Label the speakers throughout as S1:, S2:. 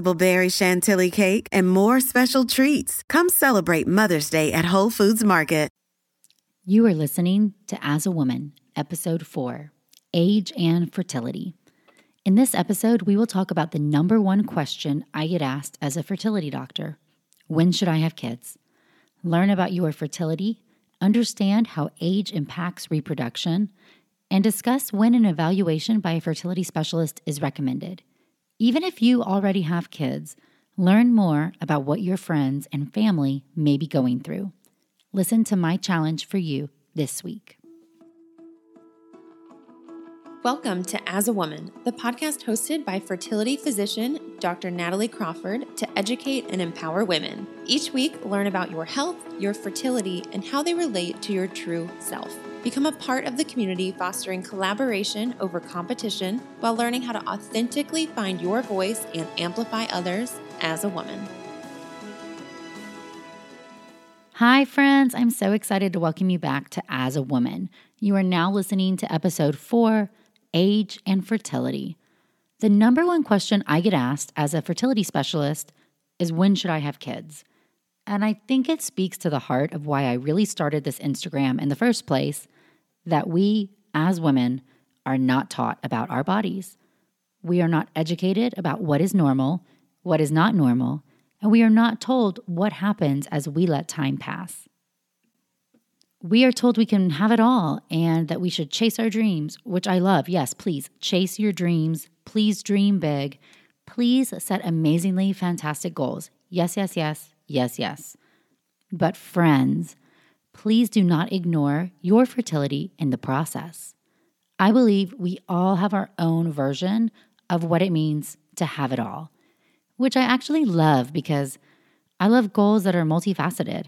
S1: berry chantilly cake, and more special treats. Come celebrate Mother's Day at Whole Foods Market.
S2: You are listening to As a Woman, Episode 4 Age and Fertility. In this episode, we will talk about the number one question I get asked as a fertility doctor When should I have kids? Learn about your fertility, understand how age impacts reproduction, and discuss when an evaluation by a fertility specialist is recommended. Even if you already have kids, learn more about what your friends and family may be going through. Listen to my challenge for you this week.
S3: Welcome to As a Woman, the podcast hosted by fertility physician Dr. Natalie Crawford to educate and empower women. Each week, learn about your health, your fertility, and how they relate to your true self. Become a part of the community fostering collaboration over competition while learning how to authentically find your voice and amplify others as a woman.
S2: Hi, friends. I'm so excited to welcome you back to As a Woman. You are now listening to episode four Age and Fertility. The number one question I get asked as a fertility specialist is when should I have kids? And I think it speaks to the heart of why I really started this Instagram in the first place that we, as women, are not taught about our bodies. We are not educated about what is normal, what is not normal, and we are not told what happens as we let time pass. We are told we can have it all and that we should chase our dreams, which I love. Yes, please chase your dreams. Please dream big. Please set amazingly fantastic goals. Yes, yes, yes, yes, yes. But, friends, please do not ignore your fertility in the process. I believe we all have our own version of what it means to have it all which I actually love because I love goals that are multifaceted.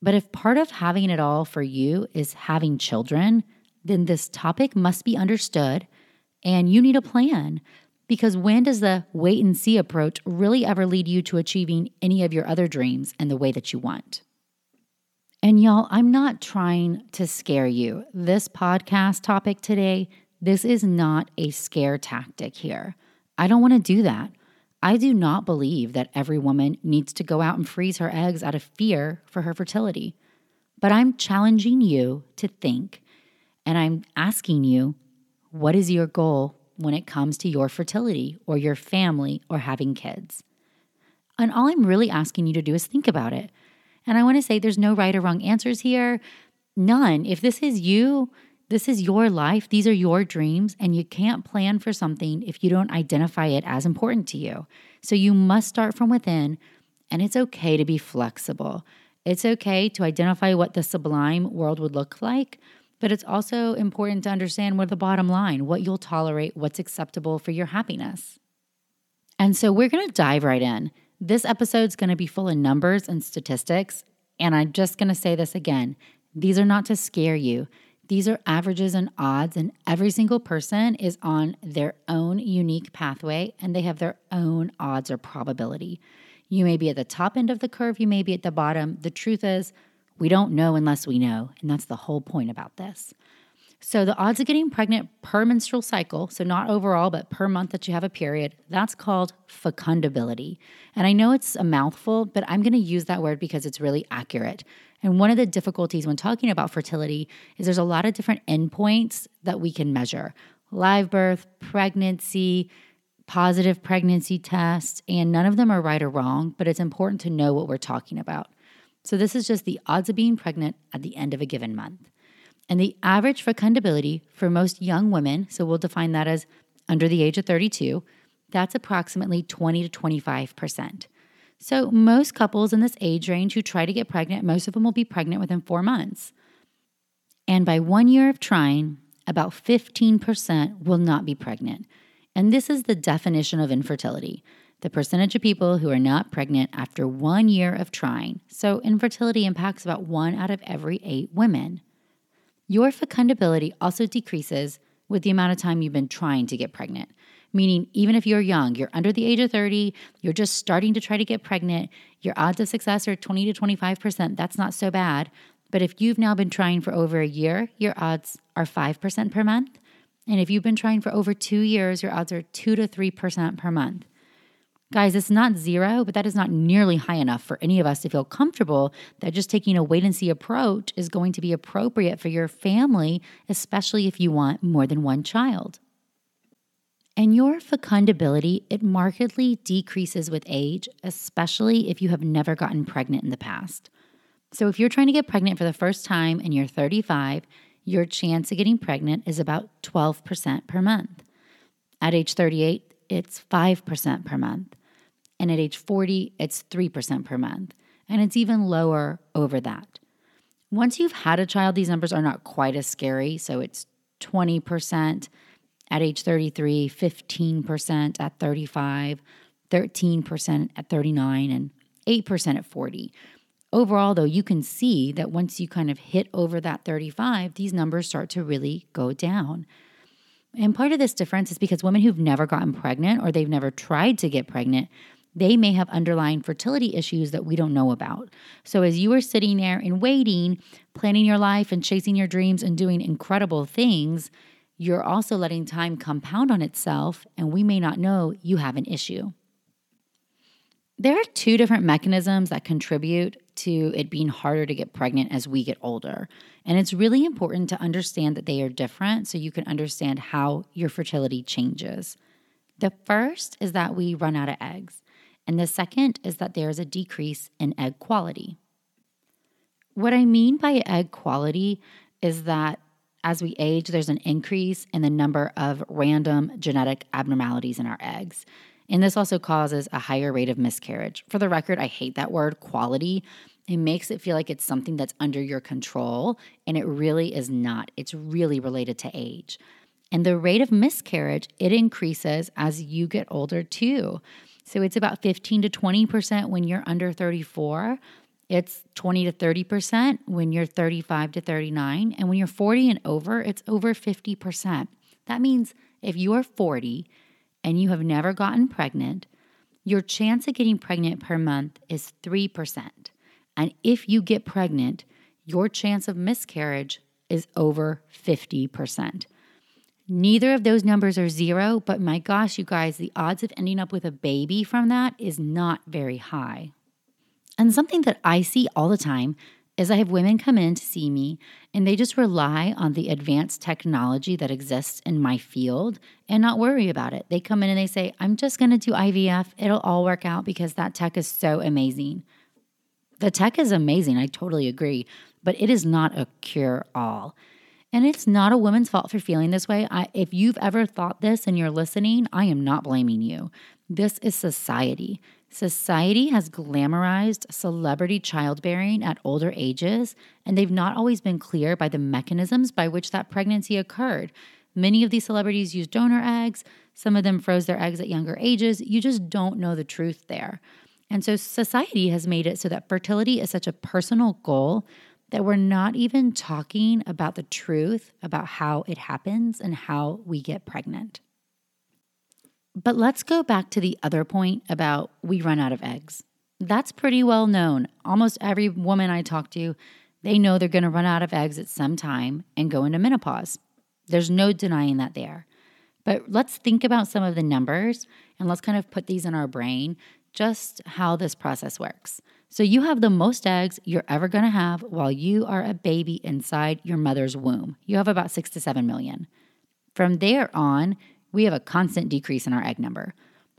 S2: But if part of having it all for you is having children, then this topic must be understood and you need a plan. Because when does the wait and see approach really ever lead you to achieving any of your other dreams in the way that you want? And y'all, I'm not trying to scare you. This podcast topic today, this is not a scare tactic here. I don't want to do that. I do not believe that every woman needs to go out and freeze her eggs out of fear for her fertility. But I'm challenging you to think, and I'm asking you, what is your goal when it comes to your fertility or your family or having kids? And all I'm really asking you to do is think about it. And I want to say there's no right or wrong answers here. None. If this is you, this is your life, these are your dreams, and you can't plan for something if you don't identify it as important to you. So you must start from within, and it's okay to be flexible. It's okay to identify what the sublime world would look like, but it's also important to understand what the bottom line, what you'll tolerate, what's acceptable for your happiness. And so we're going to dive right in. This episode's going to be full of numbers and statistics, and I'm just going to say this again. These are not to scare you. These are averages and odds, and every single person is on their own unique pathway and they have their own odds or probability. You may be at the top end of the curve, you may be at the bottom. The truth is, we don't know unless we know, and that's the whole point about this. So, the odds of getting pregnant per menstrual cycle, so not overall, but per month that you have a period, that's called fecundability. And I know it's a mouthful, but I'm going to use that word because it's really accurate. And one of the difficulties when talking about fertility is there's a lot of different endpoints that we can measure live birth, pregnancy, positive pregnancy tests, and none of them are right or wrong, but it's important to know what we're talking about. So this is just the odds of being pregnant at the end of a given month. And the average fecundability for most young women, so we'll define that as under the age of 32, that's approximately 20 to 25%. So most couples in this age range who try to get pregnant, most of them will be pregnant within four months. And by one year of trying, about 15% will not be pregnant. And this is the definition of infertility the percentage of people who are not pregnant after one year of trying. So, infertility impacts about one out of every eight women. Your fecundability also decreases with the amount of time you've been trying to get pregnant. Meaning, even if you're young, you're under the age of 30, you're just starting to try to get pregnant, your odds of success are 20 to 25%. That's not so bad. But if you've now been trying for over a year, your odds are 5% per month. And if you've been trying for over two years, your odds are 2 to 3% per month. Guys, it's not zero, but that is not nearly high enough for any of us to feel comfortable that just taking a wait and see approach is going to be appropriate for your family, especially if you want more than one child. And your fecundability, it markedly decreases with age, especially if you have never gotten pregnant in the past. So if you're trying to get pregnant for the first time and you're 35, your chance of getting pregnant is about 12% per month. At age 38, it's 5% per month. And at age 40, it's 3% per month. And it's even lower over that. Once you've had a child, these numbers are not quite as scary. So it's 20% at age 33, 15% at 35, 13% at 39, and 8% at 40. Overall, though, you can see that once you kind of hit over that 35, these numbers start to really go down. And part of this difference is because women who've never gotten pregnant or they've never tried to get pregnant, they may have underlying fertility issues that we don't know about. So, as you are sitting there and waiting, planning your life and chasing your dreams and doing incredible things, you're also letting time compound on itself, and we may not know you have an issue. There are two different mechanisms that contribute to it being harder to get pregnant as we get older. And it's really important to understand that they are different so you can understand how your fertility changes. The first is that we run out of eggs, and the second is that there is a decrease in egg quality. What I mean by egg quality is that as we age, there's an increase in the number of random genetic abnormalities in our eggs. And this also causes a higher rate of miscarriage. For the record, I hate that word quality. It makes it feel like it's something that's under your control, and it really is not. It's really related to age. And the rate of miscarriage, it increases as you get older too. So it's about 15 to 20% when you're under 34. It's 20 to 30% when you're 35 to 39. And when you're 40 and over, it's over 50%. That means if you are 40 and you have never gotten pregnant, your chance of getting pregnant per month is 3%. And if you get pregnant, your chance of miscarriage is over 50%. Neither of those numbers are zero, but my gosh, you guys, the odds of ending up with a baby from that is not very high. And something that I see all the time is I have women come in to see me and they just rely on the advanced technology that exists in my field and not worry about it. They come in and they say, I'm just going to do IVF. It'll all work out because that tech is so amazing. The tech is amazing. I totally agree, but it is not a cure all. And it's not a woman's fault for feeling this way. I, if you've ever thought this and you're listening, I am not blaming you. This is society. Society has glamorized celebrity childbearing at older ages, and they've not always been clear by the mechanisms by which that pregnancy occurred. Many of these celebrities use donor eggs, some of them froze their eggs at younger ages. You just don't know the truth there. And so society has made it so that fertility is such a personal goal that we're not even talking about the truth about how it happens and how we get pregnant. But let's go back to the other point about we run out of eggs. That's pretty well known. Almost every woman I talk to, they know they're going to run out of eggs at some time and go into menopause. There's no denying that there. But let's think about some of the numbers and let's kind of put these in our brain just how this process works. So, you have the most eggs you're ever going to have while you are a baby inside your mother's womb. You have about six to seven million. From there on, we have a constant decrease in our egg number.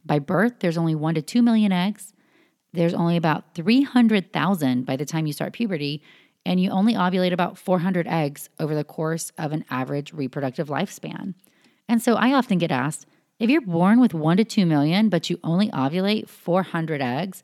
S2: By birth, there's only one to two million eggs. there's only about 300,000 by the time you start puberty, and you only ovulate about 400 eggs over the course of an average reproductive lifespan. And so I often get asked if you're born with one to two million, but you only ovulate 400 eggs,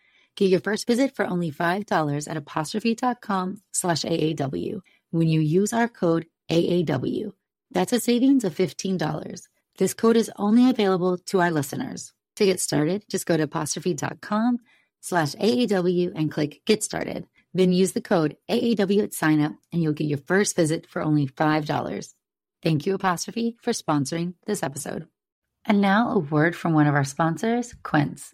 S2: Get your first visit for only $5 at apostrophe.com slash AAW when you use our code AAW. That's a savings of $15. This code is only available to our listeners. To get started, just go to apostrophe.com slash AAW and click Get Started. Then use the code AAW at sign up and you'll get your first visit for only $5. Thank you, Apostrophe, for sponsoring this episode. And now a word from one of our sponsors, Quince.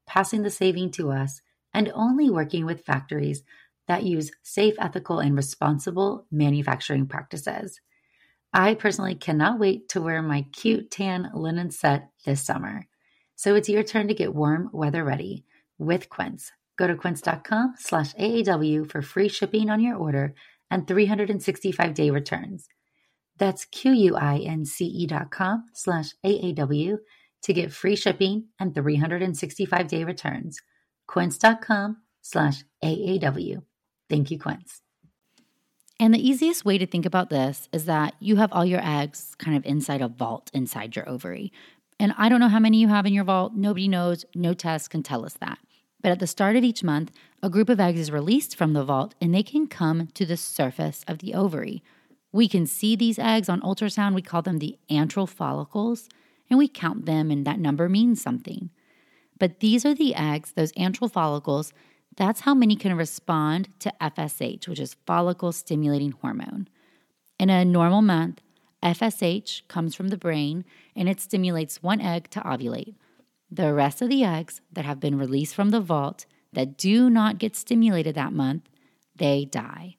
S2: passing the saving to us, and only working with factories that use safe, ethical, and responsible manufacturing practices. I personally cannot wait to wear my cute tan linen set this summer. So it's your turn to get warm weather ready with Quince. Go to quince.com slash AAW for free shipping on your order and 365 day returns. That's Q-U-I-N-C-E dot com slash AAW to get free shipping and 365 day returns. Quince.com slash AAW. Thank you, Quince. And the easiest way to think about this is that you have all your eggs kind of inside a vault inside your ovary. And I don't know how many you have in your vault. Nobody knows. No test can tell us that. But at the start of each month, a group of eggs is released from the vault and they can come to the surface of the ovary. We can see these eggs on ultrasound. We call them the antral follicles, and we count them, and that number means something. But these are the eggs, those antral follicles, that's how many can respond to FSH, which is follicle stimulating hormone. In a normal month, FSH comes from the brain and it stimulates one egg to ovulate. The rest of the eggs that have been released from the vault that do not get stimulated that month, they die.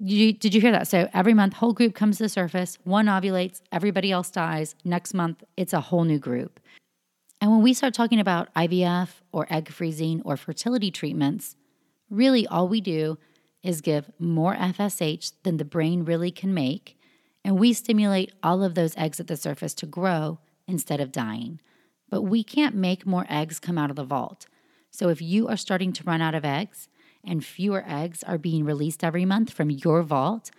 S2: You, did you hear that? So every month, whole group comes to the surface, one ovulates, everybody else dies. Next month, it's a whole new group. And when we start talking about IVF or egg freezing or fertility treatments, really all we do is give more FSH than the brain really can make, and we stimulate all of those eggs at the surface to grow instead of dying. But we can't make more eggs come out of the vault. So if you are starting to run out of eggs and fewer eggs are being released every month from your vault,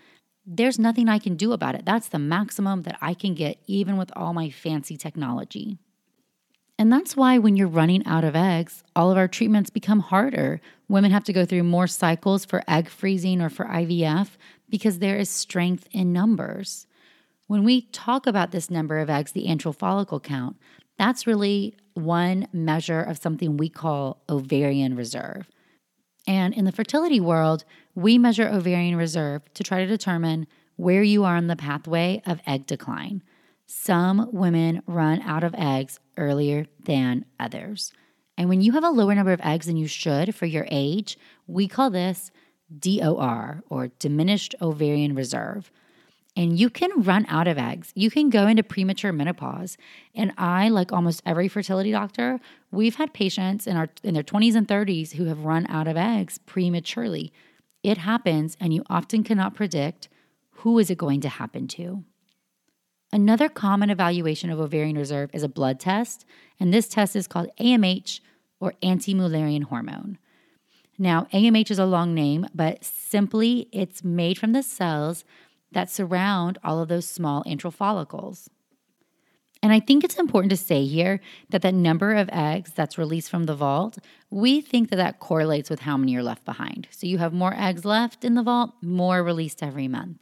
S2: there's nothing I can do about it. That's the maximum that I can get, even with all my fancy technology. And that's why when you're running out of eggs, all of our treatments become harder. Women have to go through more cycles for egg freezing or for IVF because there is strength in numbers. When we talk about this number of eggs, the antral follicle count, that's really one measure of something we call ovarian reserve. And in the fertility world, we measure ovarian reserve to try to determine where you are on the pathway of egg decline. Some women run out of eggs earlier than others. And when you have a lower number of eggs than you should for your age, we call this DOR or diminished ovarian reserve. And you can run out of eggs. You can go into premature menopause. And I, like almost every fertility doctor, we've had patients in our in their 20s and 30s who have run out of eggs prematurely. It happens, and you often cannot predict who is it going to happen to. Another common evaluation of ovarian reserve is a blood test, and this test is called AMH or anti-Mullerian hormone. Now, AMH is a long name, but simply it's made from the cells that surround all of those small antral follicles. And I think it's important to say here that the number of eggs that's released from the vault, we think that that correlates with how many are left behind. So you have more eggs left in the vault, more released every month.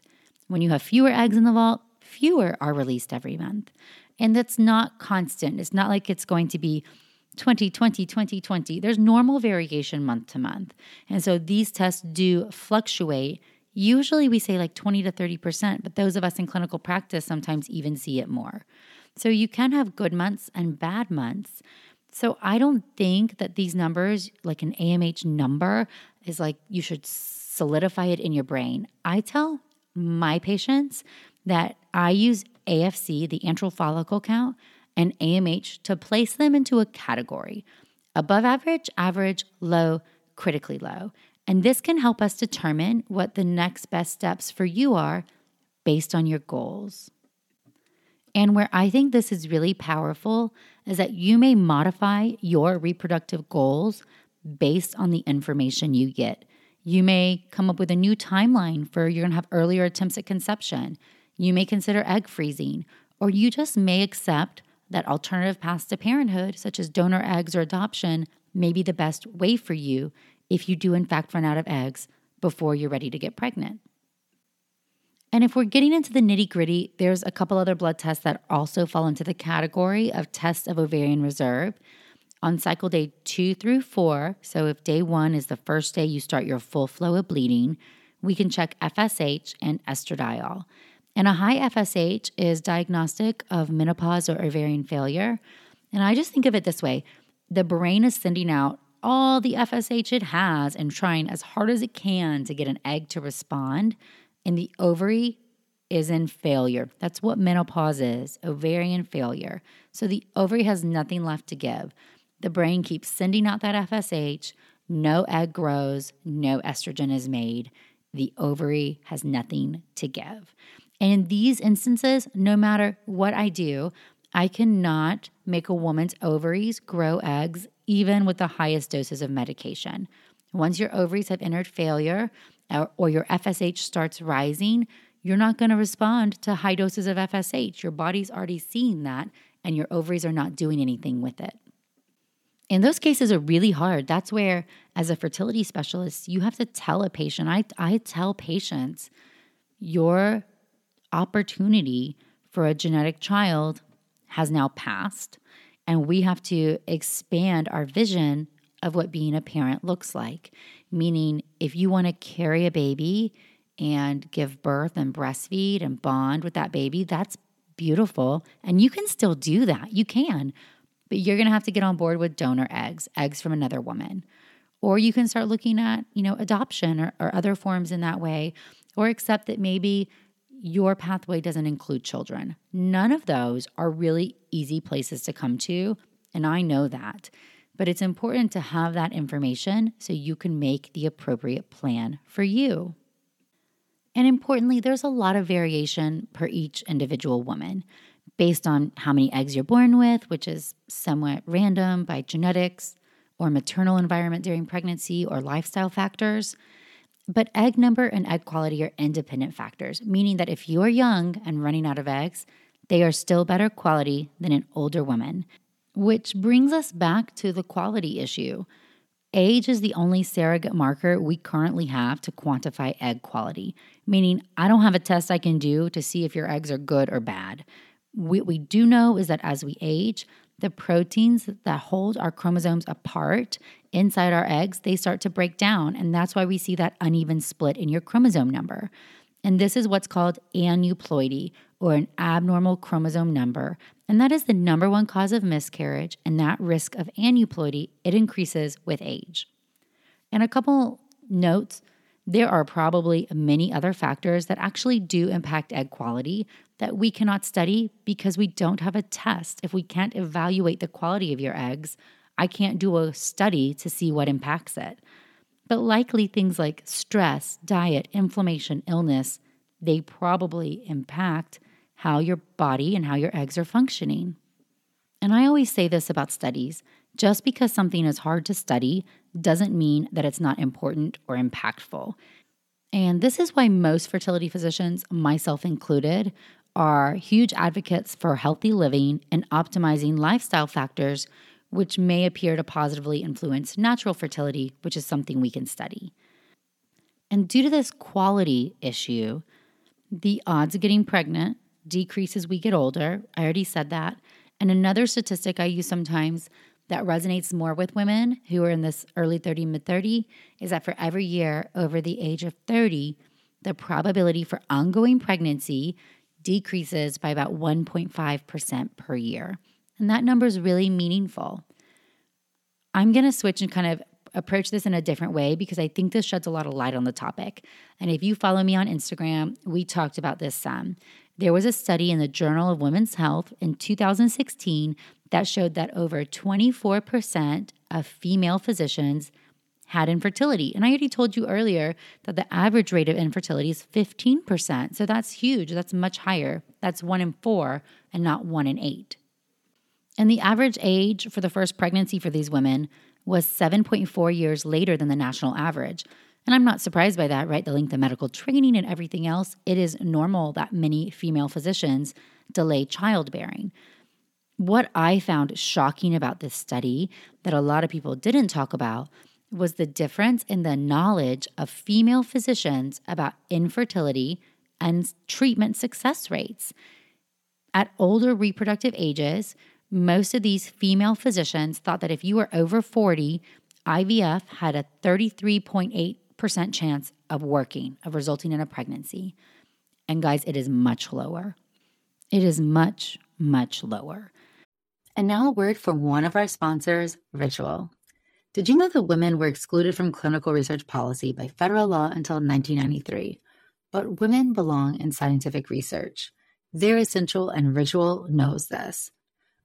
S2: When you have fewer eggs in the vault, fewer are released every month. And that's not constant. It's not like it's going to be 20, 20, 20, 20. There's normal variation month to month. And so these tests do fluctuate. Usually we say like 20 to 30%, but those of us in clinical practice sometimes even see it more. So you can have good months and bad months. So I don't think that these numbers, like an AMH number, is like you should solidify it in your brain. I tell my patients that I use AFC, the antral follicle count, and AMH to place them into a category above average, average, low, critically low. And this can help us determine what the next best steps for you are based on your goals. And where I think this is really powerful is that you may modify your reproductive goals based on the information you get. You may come up with a new timeline for you're gonna have earlier attempts at conception. You may consider egg freezing, or you just may accept that alternative paths to parenthood, such as donor eggs or adoption, may be the best way for you if you do, in fact, run out of eggs before you're ready to get pregnant. And if we're getting into the nitty gritty, there's a couple other blood tests that also fall into the category of tests of ovarian reserve. On cycle day two through four, so if day one is the first day you start your full flow of bleeding, we can check FSH and estradiol. And a high FSH is diagnostic of menopause or ovarian failure. And I just think of it this way the brain is sending out all the FSH it has and trying as hard as it can to get an egg to respond. And the ovary is in failure. That's what menopause is ovarian failure. So the ovary has nothing left to give. The brain keeps sending out that FSH. No egg grows, no estrogen is made. The ovary has nothing to give. And in these instances, no matter what I do, I cannot make a woman's ovaries grow eggs even with the highest doses of medication. Once your ovaries have entered failure or, or your FSH starts rising, you're not going to respond to high doses of FSH. Your body's already seen that, and your ovaries are not doing anything with it. And those cases are really hard. That's where, as a fertility specialist, you have to tell a patient. I, I tell patients, your opportunity for a genetic child has now passed, and we have to expand our vision of what being a parent looks like. Meaning, if you want to carry a baby and give birth and breastfeed and bond with that baby, that's beautiful. And you can still do that. You can, but you're going to have to get on board with donor eggs, eggs from another woman. Or you can start looking at, you know, adoption or, or other forms in that way, or accept that maybe your pathway doesn't include children. None of those are really easy places to come to, and I know that. But it's important to have that information so you can make the appropriate plan for you. And importantly, there's a lot of variation per each individual woman based on how many eggs you're born with, which is somewhat random by genetics or maternal environment during pregnancy or lifestyle factors. But egg number and egg quality are independent factors, meaning that if you're young and running out of eggs, they are still better quality than an older woman. Which brings us back to the quality issue. Age is the only surrogate marker we currently have to quantify egg quality, meaning I don't have a test I can do to see if your eggs are good or bad. What we do know is that as we age, the proteins that hold our chromosomes apart inside our eggs, they start to break down. And that's why we see that uneven split in your chromosome number. And this is what's called aneuploidy or an abnormal chromosome number. And that is the number one cause of miscarriage. And that risk of aneuploidy, it increases with age. And a couple notes there are probably many other factors that actually do impact egg quality that we cannot study because we don't have a test. If we can't evaluate the quality of your eggs, I can't do a study to see what impacts it. but likely things like stress, diet, inflammation, illness, they probably impact how your body and how your eggs are functioning. And I always say this about studies just because something is hard to study doesn't mean that it's not important or impactful. And this is why most fertility physicians, myself included, are huge advocates for healthy living and optimizing lifestyle factors, which may appear to positively influence natural fertility, which is something we can study. And due to this quality issue, the odds of getting pregnant decrease as we get older. I already said that. And another statistic I use sometimes that resonates more with women who are in this early 30, mid 30 is that for every year over the age of 30, the probability for ongoing pregnancy decreases by about 1.5% per year. And that number is really meaningful. I'm going to switch and kind of approach this in a different way because I think this sheds a lot of light on the topic. And if you follow me on Instagram, we talked about this some. There was a study in the Journal of Women's Health in 2016 that showed that over 24% of female physicians had infertility. And I already told you earlier that the average rate of infertility is 15%. So that's huge. That's much higher. That's one in four and not one in eight. And the average age for the first pregnancy for these women was 7.4 years later than the national average. And I'm not surprised by that, right? The length of medical training and everything else. It is normal that many female physicians delay childbearing. What I found shocking about this study that a lot of people didn't talk about was the difference in the knowledge of female physicians about infertility and treatment success rates. At older reproductive ages, most of these female physicians thought that if you were over 40, IVF had a 33.8% chance of working, of resulting in a pregnancy. And guys, it is much lower. It is much, much lower. And now a word from one of our sponsors, Ritual. Did you know that women were excluded from clinical research policy by federal law until 1993? But women belong in scientific research. They're essential, and Ritual knows this.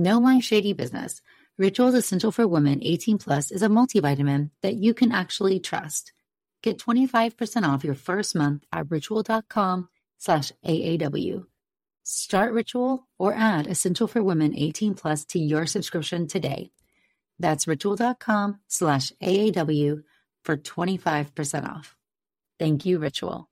S2: No my shady business. Ritual's Essential for Women 18 Plus is a multivitamin that you can actually trust. Get 25% off your first month at ritual.com slash AAW. Start Ritual or add Essential for Women 18 Plus to your subscription today. That's ritual.com slash AAW for 25% off. Thank you, Ritual.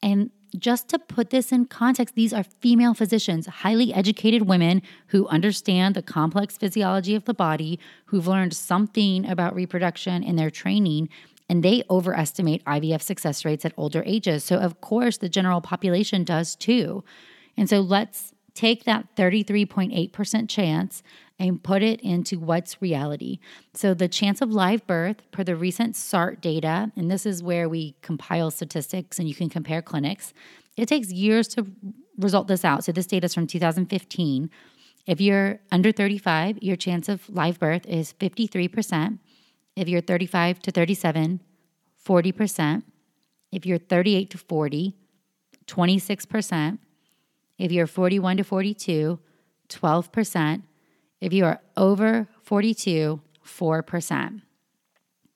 S2: And just to put this in context, these are female physicians, highly educated women who understand the complex physiology of the body, who've learned something about reproduction in their training, and they overestimate IVF success rates at older ages. So, of course, the general population does too. And so let's take that 33.8% chance and put it into what's reality. So, the chance of live birth per the recent SART data, and this is where we compile statistics and you can compare clinics, it takes years to result this out. So, this data is from 2015. If you're under 35, your chance of live birth is 53%. If you're 35 to 37, 40%. If you're 38 to 40, 26%. If you're 41 to 42, 12%. If you are over 42, 4%.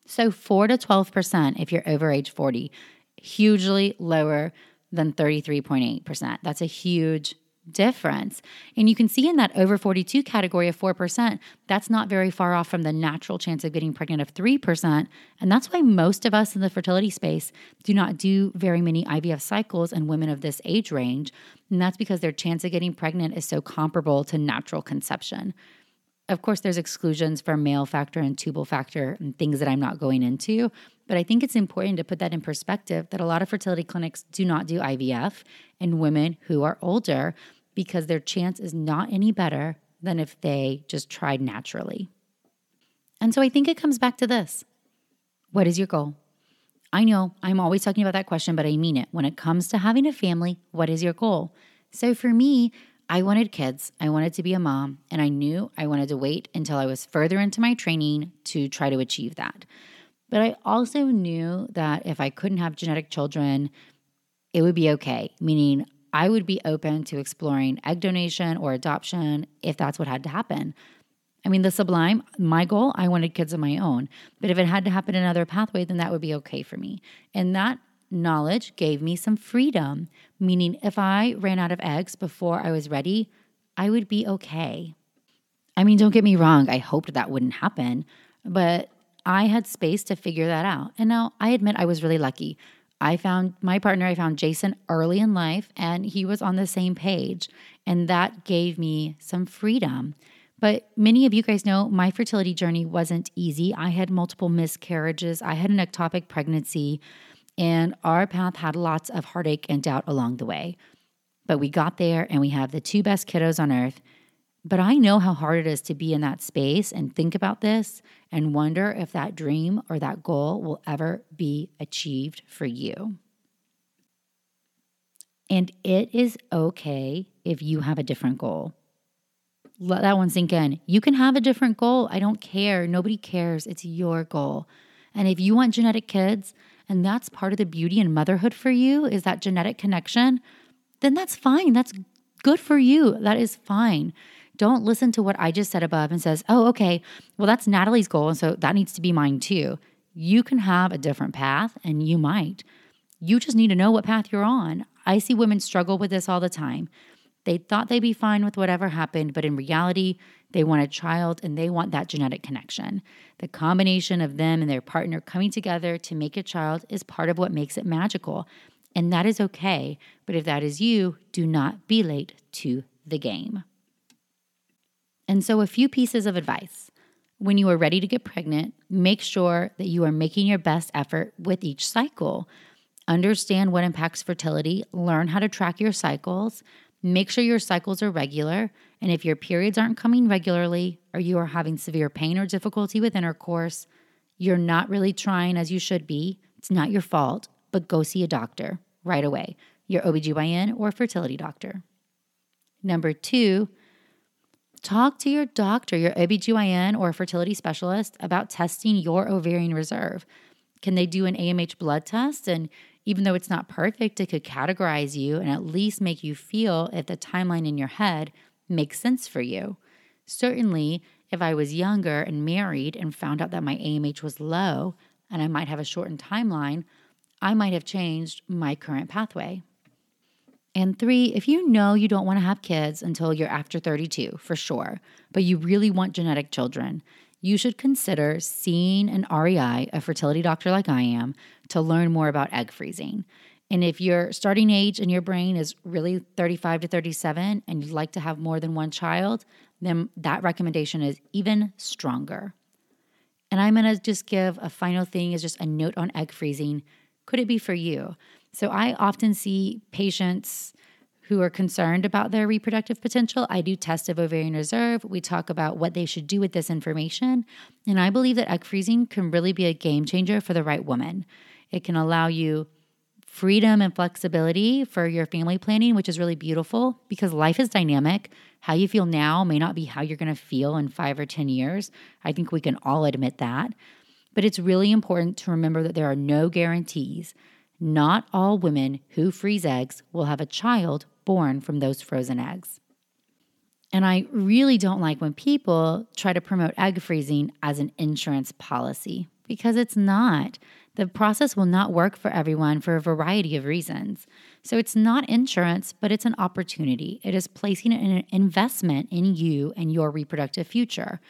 S2: So 4 to 12% if you're over age 40, hugely lower than 33.8%. That's a huge difference. And you can see in that over 42 category of 4%, that's not very far off from the natural chance of getting pregnant of 3%. And that's why most of us in the fertility space do not do very many IVF cycles in women of this age range. And that's because their chance of getting pregnant is so comparable to natural conception. Of course, there's exclusions for male factor and tubal factor and things that I'm not going into. But I think it's important to put that in perspective that a lot of fertility clinics do not do IVF in women who are older because their chance is not any better than if they just tried naturally. And so I think it comes back to this What is your goal? I know I'm always talking about that question, but I mean it. When it comes to having a family, what is your goal? So for me, I wanted kids. I wanted to be a mom, and I knew I wanted to wait until I was further into my training to try to achieve that. But I also knew that if I couldn't have genetic children, it would be okay, meaning I would be open to exploring egg donation or adoption if that's what had to happen. I mean, the sublime, my goal, I wanted kids of my own. But if it had to happen another pathway, then that would be okay for me. And that knowledge gave me some freedom, meaning if I ran out of eggs before I was ready, I would be okay. I mean, don't get me wrong, I hoped that wouldn't happen, but I had space to figure that out. And now I admit I was really lucky. I found my partner, I found Jason early in life, and he was on the same page. And that gave me some freedom. But many of you guys know my fertility journey wasn't easy. I had multiple miscarriages, I had an ectopic pregnancy, and our path had lots of heartache and doubt along the way. But we got there and we have the two best kiddos on earth. But I know how hard it is to be in that space and think about this and wonder if that dream or that goal will ever be achieved for you. And it is okay if you have a different goal let that one sink in. You can have a different goal. I don't care. Nobody cares. It's your goal. And if you want genetic kids, and that's part of the beauty and motherhood for you is that genetic connection, then that's fine. That's good for you. That is fine. Don't listen to what I just said above and says, oh, okay, well, that's Natalie's goal. And so that needs to be mine too. You can have a different path and you might. You just need to know what path you're on. I see women struggle with this all the time. They thought they'd be fine with whatever happened, but in reality, they want a child and they want that genetic connection. The combination of them and their partner coming together to make a child is part of what makes it magical. And that is okay. But if that is you, do not be late to the game. And so, a few pieces of advice. When you are ready to get pregnant, make sure that you are making your best effort with each cycle. Understand what impacts fertility, learn how to track your cycles, Make sure your cycles are regular. And if your periods aren't coming regularly or you are having severe pain or difficulty with intercourse, you're not really trying as you should be. It's not your fault, but go see a doctor right away, your OBGYN or fertility doctor. Number two, talk to your doctor, your OBGYN or a fertility specialist about testing your ovarian reserve. Can they do an AMH blood test and even though it's not perfect, it could categorize you and at least make you feel if the timeline in your head makes sense for you. Certainly, if I was younger and married and found out that my AMH was low and I might have a shortened timeline, I might have changed my current pathway. And three, if you know you don't want to have kids until you're after 32, for sure, but you really want genetic children, you should consider seeing an REI, a fertility doctor like I am, to learn more about egg freezing. And if your starting age in your brain is really 35 to 37 and you'd like to have more than one child, then that recommendation is even stronger. And I'm to just give a final thing is just a note on egg freezing. Could it be for you? So I often see patients who are concerned about their reproductive potential. I do test of ovarian reserve. We talk about what they should do with this information. And I believe that egg freezing can really be a game changer for the right woman. It can allow you freedom and flexibility for your family planning, which is really beautiful because life is dynamic. How you feel now may not be how you're going to feel in five or 10 years. I think we can all admit that. But it's really important to remember that there are no guarantees. Not all women who freeze eggs will have a child born from those frozen eggs. And I really don't like when people try to promote egg freezing as an insurance policy because it's not. The process will not work for everyone for a variety of reasons. So it's not insurance, but it's an opportunity. It is placing an investment in you and your reproductive future.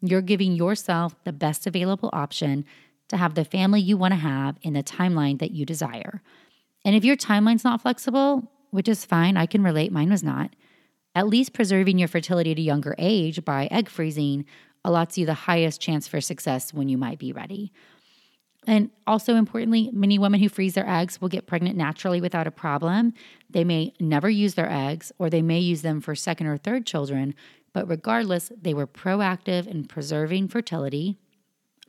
S2: You're giving yourself the best available option to have the family you want to have in the timeline that you desire. And if your timeline's not flexible, which is fine, I can relate, mine was not, at least preserving your fertility at a younger age by egg freezing allows you the highest chance for success when you might be ready. And also importantly, many women who freeze their eggs will get pregnant naturally without a problem. They may never use their eggs, or they may use them for second or third children, but regardless, they were proactive in preserving fertility.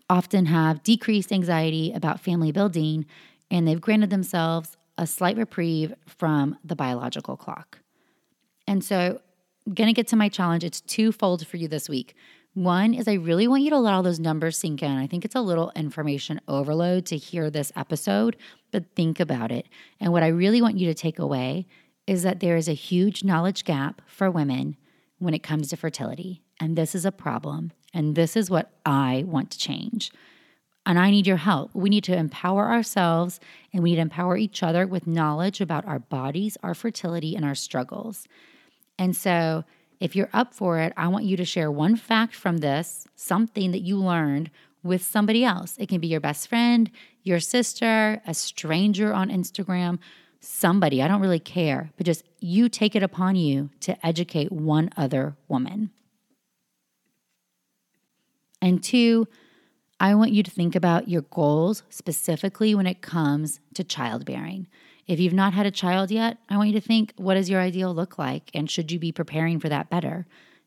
S2: Often have decreased anxiety about family building and they've granted themselves a slight reprieve from the biological clock. And so, I'm going to get to my challenge. It's twofold for you this week. One is I really want you to let all those numbers sink in. I think it's a little information overload to hear this episode, but think about it. And what I really want you to take away is that there is a huge knowledge gap for women when it comes to fertility. And this is a problem. And this is what I want to change. And I need your help. We need to empower ourselves and we need to empower each other with knowledge about our bodies, our fertility, and our struggles. And so, if you're up for it, I want you to share one fact from this, something that you learned with somebody else. It can be your best friend, your sister, a stranger on Instagram, somebody. I don't really care, but just you take it upon you to educate one other woman. And two, I want you to think about your goals specifically when it comes to childbearing. If you've not had a child yet, I want you to think what does your ideal look like and should you be preparing for that better?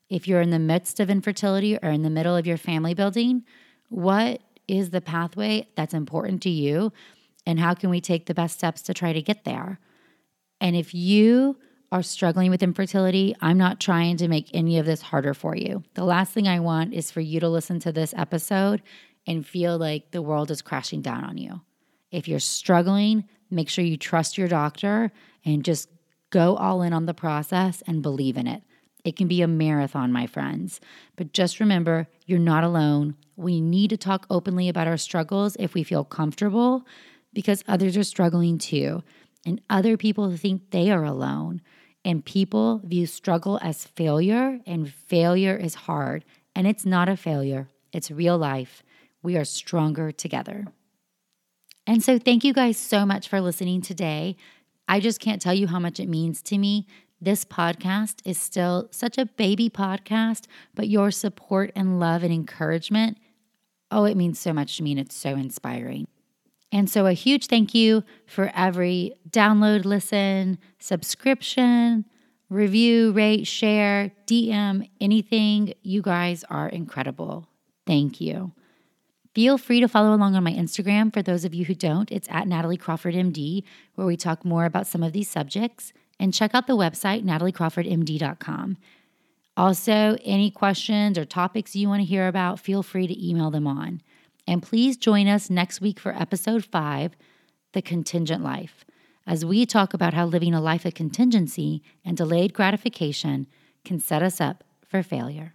S2: If you're in the midst of infertility or in the middle of your family building, what is the pathway that's important to you and how can we take the best steps to try to get there? And if you are struggling with infertility, I'm not trying to make any of this harder for you. The last thing I want is for you to listen to this episode and feel like the world is crashing down on you. If you're struggling, make sure you trust your doctor and just go all in on the process and believe in it. It can be a marathon, my friends. But just remember, you're not alone. We need to talk openly about our struggles if we feel comfortable because others are struggling too. And other people think they are alone. And people view struggle as failure, and failure is hard. And it's not a failure, it's real life. We are stronger together. And so, thank you guys so much for listening today. I just can't tell you how much it means to me. This podcast is still such a baby podcast, but your support and love and encouragement, oh, it means so much to me and it's so inspiring. And so, a huge thank you for every download, listen, subscription, review, rate, share, DM, anything. You guys are incredible. Thank you. Feel free to follow along on my Instagram. For those of you who don't, it's at Natalie Crawford MD, where we talk more about some of these subjects. And check out the website, nataliecrawfordmd.com. Also, any questions or topics you want to hear about, feel free to email them on. And please join us next week for episode five The Contingent Life, as we talk about how living a life of contingency and delayed gratification can set us up for failure.